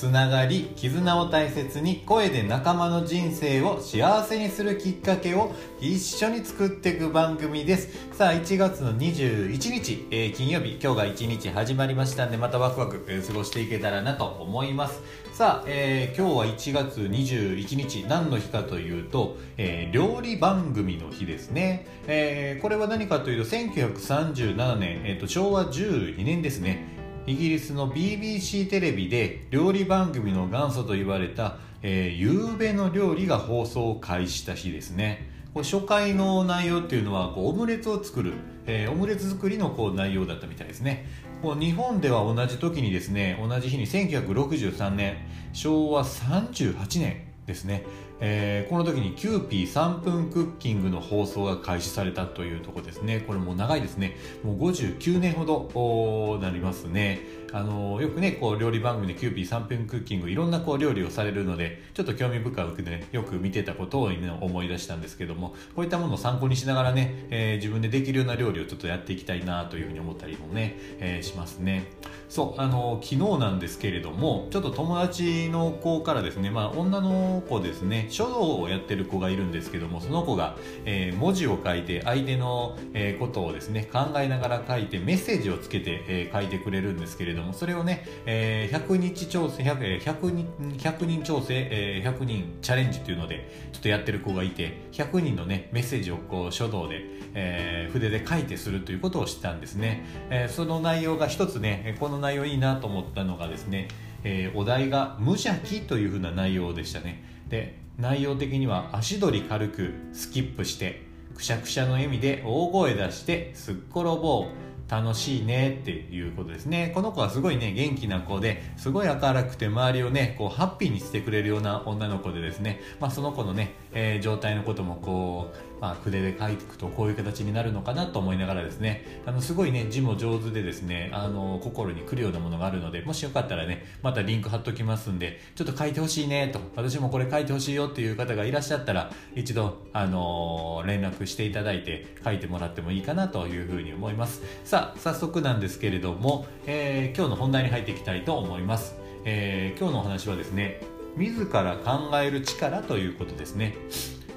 つながり、絆を大切に声で仲間の人生を幸せにするきっかけを一緒に作っていく番組です。さあ、1月の21日、えー金曜日、今日が1日始まりましたんで、またワクワク、えー過ごしていけたらなと思います。さあ、えー今日は1月21日、何の日かというと、えー料理番組の日ですね。えーこれは何かというと、1937年、えーと昭和12年ですね。イギリスの BBC テレビで料理番組の元祖と言われた「えー、ゆうべの料理」が放送を開始した日ですね。これ初回の内容っていうのはこうオムレツを作る、えーオムレツ作りのこう内容だったみたいですね。こう日本では同じ時にですね同じ日に1963年昭和38年ですね、えーこの時にキューピー3分クッキングの放送が開始されたというとこですね。これもう長いですね。もう59年ほどなりますね。あのよくねこう料理番組でキューピー3分クッキングいろんなこう料理をされるのでちょっと興味深くねよく見てたことを今思い出したんですけどもこういったものを参考にしながらね、えー自分でできるような料理をちょっとやっていきたいなというふうに思ったりもね、えーしますね。そうあの昨日なんですけれどもちょっと友達の子からですねまあ女の子ですね書道をやってる子がいるんですけどもその子が、えー文字を書いて相手の、えーことをですね考えながら書いてメッセージをつけて、えー書いてくれるんですけれどもそれをね、えー100日調整 100, 100人100人調整、えー100人チャレンジっていうのでちょっとやってる子がいて100人のねメッセージをこう書道で、えー筆で書いてするということをしてたんですね、えーその内容が一つねこの内容いいなと思ったのがですね、えーお題が無邪気というふうな内容でしたね。で内容的には足取り軽くスキップしてくしゃくしゃの笑みで大声出してすっ転ぼう楽しいねっていうことですね。この子はすごいね元気な子ですごい明るくて周りをねこうハッピーにしてくれるような女の子でですね、まあ、その子のね、えー状態のこともこう、まあ、筆で書いていくとこういう形になるのかなと思いながらですね。あのすごいね字も上手でですねあの心に来るようなものがあるのでもしよかったらねまたリンク貼っときますんでちょっと書いてほしいねと私もこれ書いてほしいよっていう方がいらっしゃったら一度、あの連絡していただいて書いてもらってもいいかなというふうに思います。さあ早速なんですけれども、えー今日の本題に入っていきたいと思います、えー今日のお話はですね自ら考える力ということですね。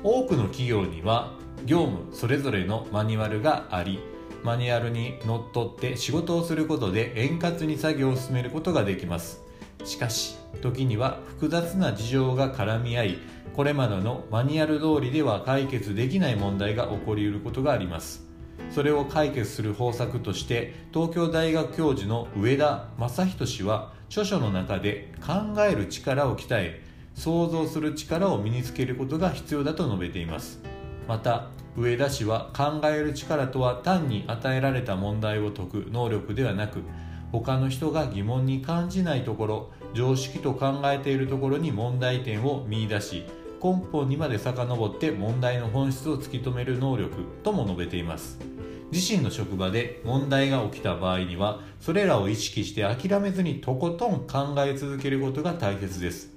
多くの企業には業務それぞれのマニュアルがありマニュアルにのっとって仕事をすることで円滑に作業を進めることができます。しかし時には複雑な事情が絡み合いこれまでのマニュアル通りでは解決できない問題が起こりうることがあります。それを解決する方策として東京大学教授の上田正人氏は著書の中で考える力を鍛え想像する力を身につけることが必要だと述べています。また上田氏は考える力とは単に与えられた問題を解く能力ではなく他の人が疑問に感じないところ常識と考えているところに問題点を見出し根本にまで遡って問題の本質を突き止める能力とも述べています。自身の職場で問題が起きた場合にはそれらを意識して諦めずにとことん考え続けることが大切です。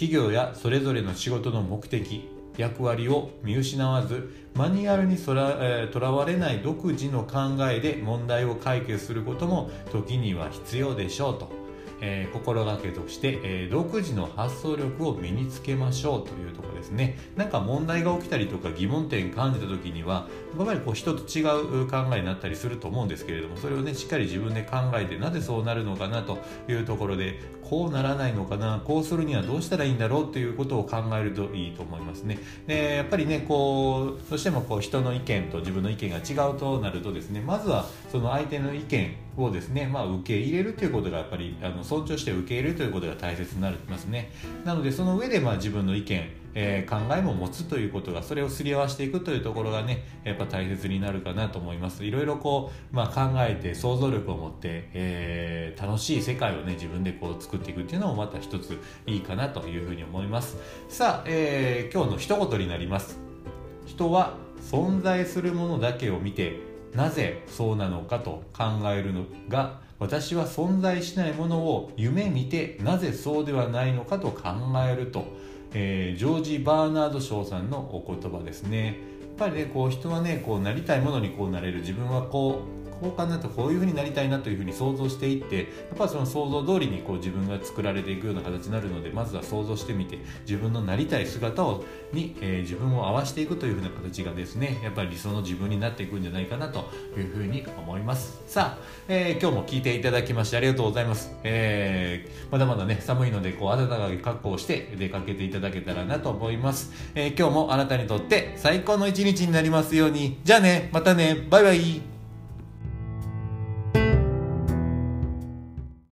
企業やそれぞれの仕事の目的役割を見失わずマニュアルにとら,、えーとらわれない独自の考えで問題を解決することも時には必要でしょうと、えー心がけとして、えー独自の発想力を身につけましょうというとこですね。なんか問題が起きたりとか疑問点感じた時にはやっぱりこう人と違う考えになったりすると思うんですけれどもそれをねしっかり自分で考えてなぜそうなるのかなというところでこうならないのかなこうするにはどうしたらいいんだろうということを考えるといいと思いますね。でやっぱりねこうどうしてもこう人の意見と自分の意見が違うとなるとですねまずはその相手の意見をですね、まあ、受け入れるということがやっぱりあの尊重して受け入れるということが大切になりますね。なのでその上でまあ自分の意見えー考えも持つということがそれをすり合わせていくというところがねやっぱ大切になるかなと思います。いろいろこう、まあ、考えて想像力を持って、えー楽しい世界をね自分でこう作っていくっていうのもまた一ついいかなというふうに思います。さあ、えー今日の一言になります。人は存在するものだけを見てなぜそうなのかと考えるのが私は存在しないものを夢見てなぜそうではないのかと考えると、えージョージ・バーナード・ショーさんのお言葉ですね。やっぱりねこう人はねこうなりたいものにこうなれる。自分はこうこうかなとこういうふうになりたいなというふうに想像していってやっぱその想像通りにこう自分が作られていくような形になるのでまずは想像してみて自分のなりたい姿をに、えー、自分を合わせていくというふうな形がですねやっぱり理想の自分になっていくんじゃないかなというふうに思います。さあ、えー、今日も聞いていただきましてありがとうございます、えー、まだまだね寒いのでこう暖かい格好をして出かけていただけたらなと思います、え、今日もあなたにとって最高の一日になりますように。じゃあねまたねバイバイ。